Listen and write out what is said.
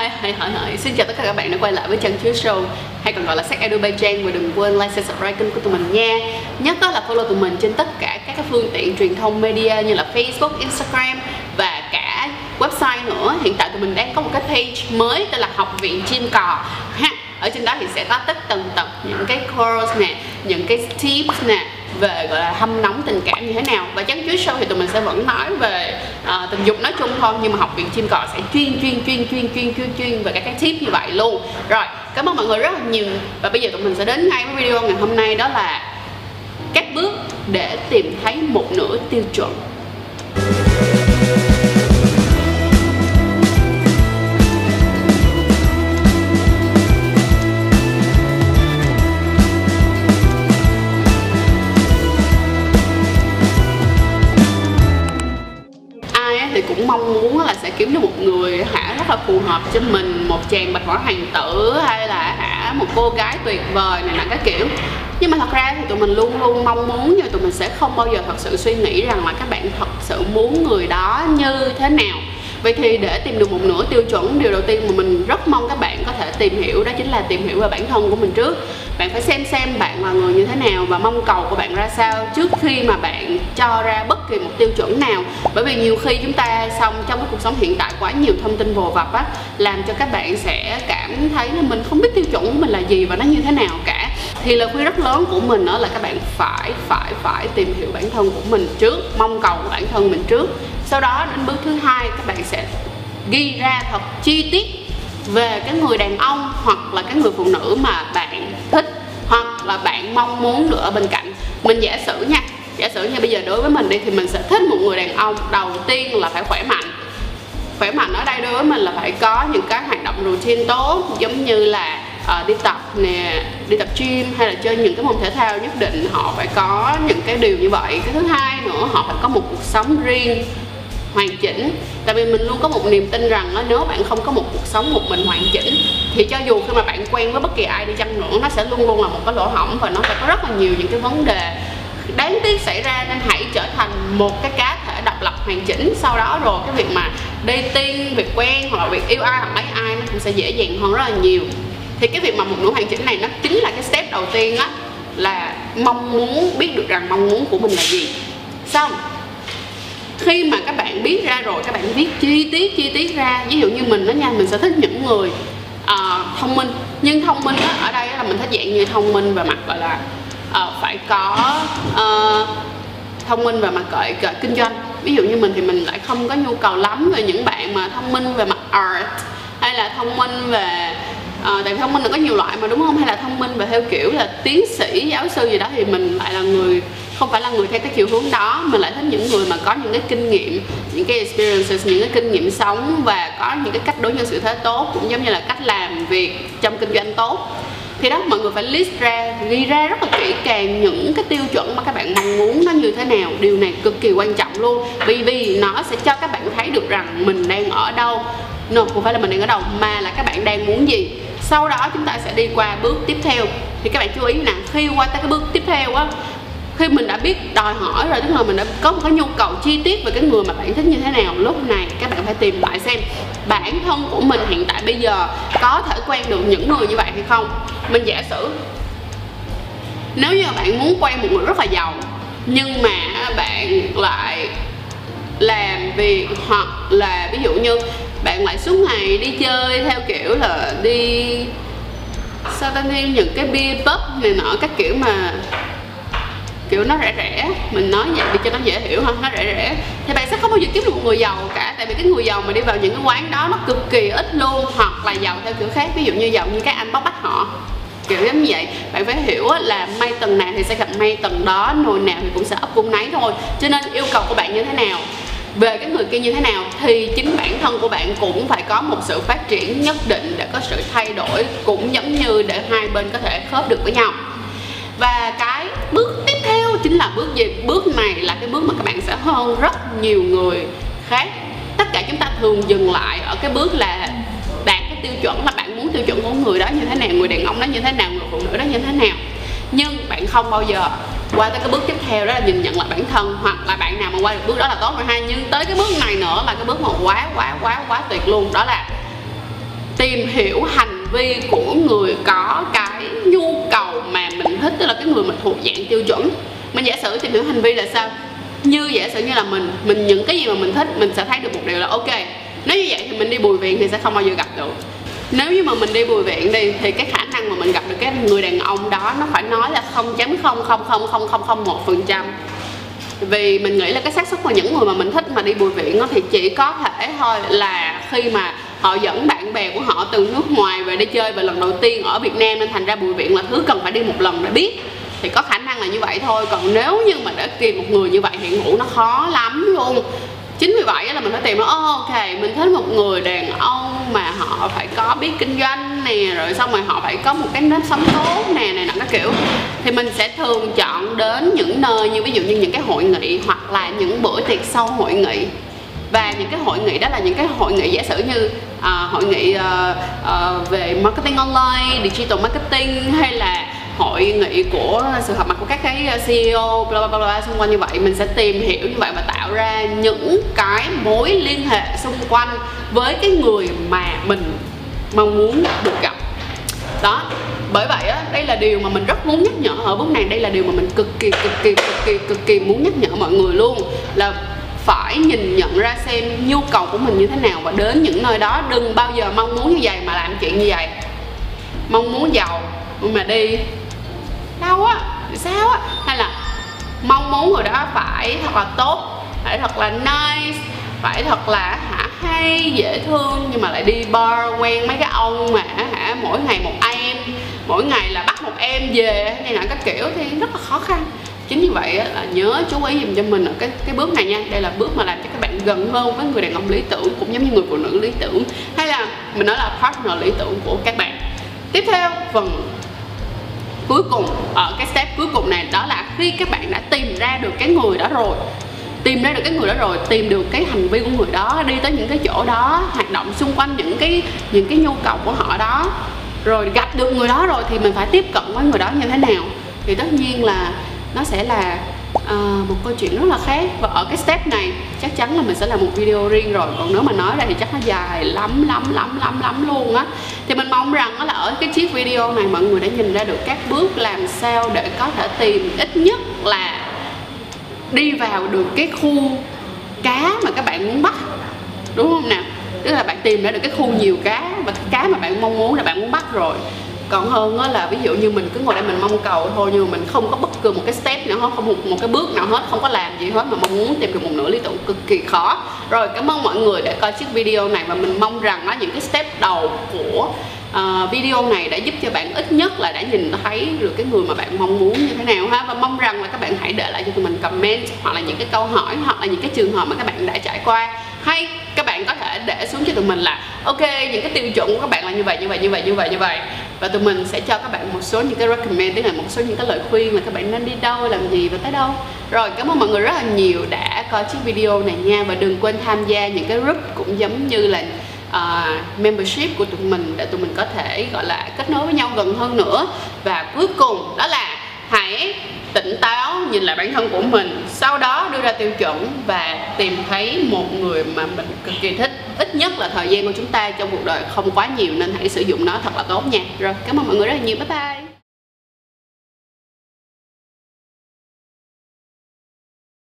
hi hi hi hi Xin chào tất cả các bạn đã quay lại với Chân Chứa Show Hay còn gọi là Sách Edu bay Trang Và đừng quên like, share, subscribe kênh của tụi mình nha. Nhất đó là follow tụi mình trên tất cả các phương tiện truyền thông media Như là Facebook, Instagram và cả website nữa. Hiện tại tụi mình đang có một cái page mới tên là Học viện Chim Cò. Ha ở trên đó thì sẽ có tất tần tật những cái course nè những cái tips nè về gọi là hâm nóng tình cảm như thế nào. Và chắn chuối sâu thì tụi mình sẽ vẫn nói về uh, tình dục nói chung thôi nhưng mà học viện chim cò sẽ chuyên chuyên chuyên chuyên chuyên chuyên chuyên về các cái tip như vậy luôn. Rồi cảm ơn mọi người rất là nhiều. Và bây giờ tụi mình sẽ đến ngay với video ngày hôm nay đó là các bước để tìm thấy một nửa tiêu chuẩn. Kiếm được một người hả rất là phù hợp cho mình, một chàng bạch hỏa hoàng tử hay là hả một cô gái tuyệt vời này nọ các kiểu. Nhưng mà thật ra thì tụi mình luôn luôn mong muốn nhưng tụi mình sẽ không bao giờ thật sự suy nghĩ rằng là các bạn thật sự muốn người đó như thế nào. Vậy thì để tìm được một nửa tiêu chuẩn, Điều đầu tiên mà mình rất mong các bạn có thể tìm hiểu Đó chính là tìm hiểu về bản thân của mình trước. Bạn phải xem xem bạn là người như thế nào Và mong cầu của bạn ra sao Trước khi mà bạn cho ra bất kỳ một tiêu chuẩn nào. Bởi vì nhiều khi chúng ta xong, trong cái cuộc sống hiện tại Quá nhiều thông tin vồ vập á, Làm cho các bạn sẽ cảm thấy là mình không biết tiêu chuẩn của mình là gì Và nó như thế nào cả. Thì lời khuyên rất lớn của mình đó là các bạn phải phải phải tìm hiểu bản thân của mình trước, Mong cầu của bản thân mình trước. Sau đó đến bước thứ hai, các bạn sẽ ghi ra thật chi tiết về cái người đàn ông hoặc là cái người phụ nữ mà bạn thích hoặc là bạn mong muốn được ở bên cạnh. Mình giả sử nha, giả sử như bây giờ đối với mình đi thì mình sẽ thích một người đàn ông. Đầu tiên là phải khỏe mạnh. Khỏe mạnh ở đây đối với mình là phải có những cái hoạt động routine tốt, giống như là uh, đi tập nè đi tập gym hay là chơi những cái môn thể thao nhất định họ phải có những cái điều như vậy. Cái thứ hai nữa họ phải có một cuộc sống riêng hoàn chỉnh. Tại vì mình luôn có một niềm tin rằng đó, nếu bạn không có một cuộc sống một mình hoàn chỉnh thì cho dù khi mà bạn quen với bất kỳ ai đi chăng nữa nó sẽ luôn luôn là một cái lỗ hỏng và nó sẽ có rất là nhiều những cái vấn đề đáng tiếc xảy ra. Nên hãy trở thành một cái cá thể độc lập hoàn chỉnh. Sau đó rồi cái việc mà dating việc quen hoặc là việc yêu ai hoặc lấy ai nó cũng sẽ dễ dàng hơn rất là nhiều thì cái việc mà một nửa hoàn chỉnh này nó chính là cái step đầu tiên á là mong muốn biết được rằng mong muốn của mình là gì. Xong khi mà các bạn biết ra rồi các bạn viết chi tiết chi tiết ra ví dụ như mình đó nha mình sẽ thích những người uh, thông minh. Nhưng thông minh đó, ở đây là mình thích dạng như thông minh về mặt gọi là uh, phải có uh, thông minh về mặt gọi gọi kinh doanh. Ví dụ như mình thì mình lại không có nhu cầu lắm về những bạn mà thông minh về mặt art hay là thông minh về à, tại vì thông minh là có nhiều loại mà đúng không? Hay là thông minh về theo kiểu là tiến sĩ giáo sư gì đó thì mình lại là người không phải là người theo cái chiều hướng đó mình lại thích những người mà có những cái kinh nghiệm những cái experiences những cái kinh nghiệm sống và có những cái cách đối nhân xử thế tốt cũng giống như là cách làm việc trong kinh doanh tốt. Thì đó mọi người phải list ra ghi ra rất là kỹ càng những cái tiêu chuẩn mà các bạn mong muốn nó như thế nào. Điều này cực kỳ quan trọng luôn. Vì vì nó sẽ cho các bạn thấy được rằng mình đang ở đâu. No, không phải là mình đang ở đâu mà là các bạn đang muốn gì sau đó chúng ta sẽ đi qua bước tiếp theo. Thì các bạn chú ý nè, khi qua tới cái bước tiếp theo á, khi mình đã biết đòi hỏi rồi, tức là mình đã có một cái nhu cầu chi tiết về cái người mà bạn thích như thế nào, lúc này các bạn phải tìm lại xem bản thân của mình hiện tại bây giờ có thể quen được những người như vậy hay không. Mình giả sử, nếu như bạn muốn quen một người rất là giàu, nhưng mà bạn lại làm việc hoặc là ví dụ như bạn lại suốt ngày đi chơi theo kiểu là đi sao ta thêm những cái bia pub này nọ, các kiểu mà kiểu nó rẻ rẻ. Mình nói vậy để cho nó dễ hiểu ha nó rẻ rẻ. Thì bạn sẽ không bao giờ kiếm được một người giàu cả, tại vì cái người giàu mà đi vào những cái quán đó nó cực kỳ ít luôn, hoặc là giàu theo kiểu khác. Ví dụ như giàu như các anh bóc bách họ, kiểu giống như vậy. Bạn phải hiểu là may tầng nào thì sẽ gặp may tầng đó, nồi nào thì cũng sẽ ấp cung nấy thôi. Cho nên yêu cầu của bạn như thế nào? Về cái người kia như thế nào thì chính bản thân của bạn cũng phải có một sự phát triển nhất định để có sự thay đổi cũng giống như để hai bên có thể khớp được với nhau. Và cái bước tiếp theo chính là bước gì? Bước này là cái bước mà các bạn sẽ hơn rất nhiều người khác. Tất cả chúng ta thường dừng lại ở cái bước là đạt cái tiêu chuẩn là bạn muốn tiêu chuẩn của người đó như thế nào, người đàn ông đó như thế nào, người phụ nữ đó như thế nào. Nhưng bạn không bao giờ qua tới cái bước tiếp theo đó là nhìn nhận lại bản thân, hoặc là bạn nào mà qua được bước đó là tốt rồi hay nhưng tới cái bước này nữa là cái bước mà quá quá quá quá tuyệt luôn. Đó là tìm hiểu hành vi của người có cái nhu cầu mà mình thích, tức là cái người mình thuộc dạng tiêu chuẩn. Mình giả sử tìm hiểu hành vi là sao? Như giả sử như là mình mình những cái gì mà mình thích, mình sẽ thấy được một điều là ok. Nếu như vậy thì mình đi bùi viện thì sẽ không bao giờ gặp được nếu như mà mình đi bùi viện đi, thì cái khả năng mà mình gặp được cái người đàn ông đó, nó phải nói là không chấm không không không không không không một phần trăm. Vì mình nghĩ là cái xác suất mà những người mà mình thích mà đi bùi viện nó thì chỉ có thể thôi là khi mà họ dẫn bạn bè của họ từ nước ngoài về đi chơi. Và lần đầu tiên ở Việt Nam nên thành ra bùi viện là thứ cần phải đi một lần để biết. Thì có khả năng là như vậy thôi. Còn nếu như mà để tìm một người như vậy hiện ngủ nó khó lắm luôn chính vì vậy là mình phải tìm nó ok mình thích một người đàn ông mà họ phải có biết kinh doanh nè rồi xong rồi họ phải có một cái nếp sống tốt nè này nọ các kiểu. Thì mình sẽ thường chọn đến những nơi như ví dụ như những cái hội nghị hoặc là những bữa tiệc sau hội nghị. Và những cái hội nghị đó là những cái hội nghị giả sử như uh, hội nghị uh, uh, về marketing online digital marketing hay là hội nghị của sự họp mặt của các cái CEO bla bla bla xung quanh như vậy. Mình sẽ tìm hiểu như vậy và tạo ra những cái mối liên hệ xung quanh với cái người mà mình mong muốn được gặp. Đó, bởi vậy á, đây là điều mà mình rất muốn nhắc nhở ở bước này đây là điều mà mình cực kỳ cực kỳ cực kỳ cực kỳ muốn nhắc nhở mọi người luôn, là phải nhìn nhận ra xem nhu cầu của mình như thế nào và đến những nơi đó. Đừng bao giờ mong muốn như vậy mà làm chuyện như vậy. Mong muốn giàu mà đi đau á, sao á? Hay là mong muốn người đó, phải thật là tốt, phải thật là nice, phải thật là hả, hay, dễ thương. Nhưng mà lại đi bar quen mấy cái ông mà hả, mỗi ngày một em, mỗi ngày là bắt một em về, hay là các kiểu thì rất là khó khăn. Chính như vậy là nhớ chú ý dùm cho mình ở cái cái bước này nha. Đây là bước mà làm cho các bạn gần hơn với người đàn ông lý tưởng, cũng giống như người phụ nữ lý tưởng. Hay là mình nói là partner lý tưởng của các bạn. Tiếp theo, phần cuối cùng, ở cái step cuối cùng này, đó là khi các bạn đã tìm ra được cái người đó rồi, tìm ra được cái người đó rồi, tìm được cái hành vi của người đó, đi tới những cái chỗ đó, hoạt động xung quanh những cái những cái nhu cầu của họ đó, rồi gặp được người đó rồi thì mình phải tiếp cận với người đó như thế nào? Thì tất nhiên là nó sẽ là à, một câu chuyện rất là khác. Và ở cái step này chắc chắn là mình sẽ làm một video riêng rồi. Còn nếu mà nói ra thì chắc nó dài lắm lắm lắm lắm lắm luôn á. Thì mình mong rằng là ở cái chiếc video này mọi người đã nhìn ra được các bước làm sao để có thể tìm ít nhất là đi vào được cái khu cá mà các bạn muốn bắt. Đúng không nào tức là bạn tìm ra được cái khu nhiều cá và cái cá mà bạn mong muốn là bạn muốn bắt rồi còn hơn á là ví dụ như mình cứ ngồi đây mình mong cầu thôi nhưng mà mình không có bất cứ một cái step nào hết không một, một cái bước nào hết không có làm gì hết mà mong muốn tìm được một nửa lý tưởng cực kỳ khó. Rồi cảm ơn mọi người đã coi chiếc video này và mình mong rằng nó những cái step đầu của uh, video này đã giúp cho bạn ít nhất là đã nhìn thấy được cái người mà bạn mong muốn như thế nào ha. Và mong rằng là các bạn hãy để lại cho tụi mình comment hoặc là những cái câu hỏi hoặc là những cái trường hợp mà các bạn đã trải qua. Hay các bạn có thể để xuống cho tụi mình là ok những cái tiêu chuẩn của các bạn là như vậy như vậy như vậy như vậy như vậy và tụi mình sẽ cho các bạn một số những cái recommend tức là một số những cái lời khuyên là các bạn nên đi đâu làm gì và tới đâu. Rồi cảm ơn mọi người rất là nhiều đã coi chiếc video này nha. Và đừng quên tham gia những cái group cũng giống như là uh, membership của tụi mình để tụi mình có thể gọi là kết nối với nhau gần hơn nữa. Và cuối cùng đó là hãy tỉnh táo nhìn lại bản thân của mình, sau đó đưa ra tiêu chuẩn và tìm thấy một người mà mình cực kỳ thích. Ít nhất là thời gian của chúng ta trong cuộc đời không quá nhiều nên hãy sử dụng nó thật là tốt nha. Rồi, cảm ơn mọi người rất là nhiều. Bye bye.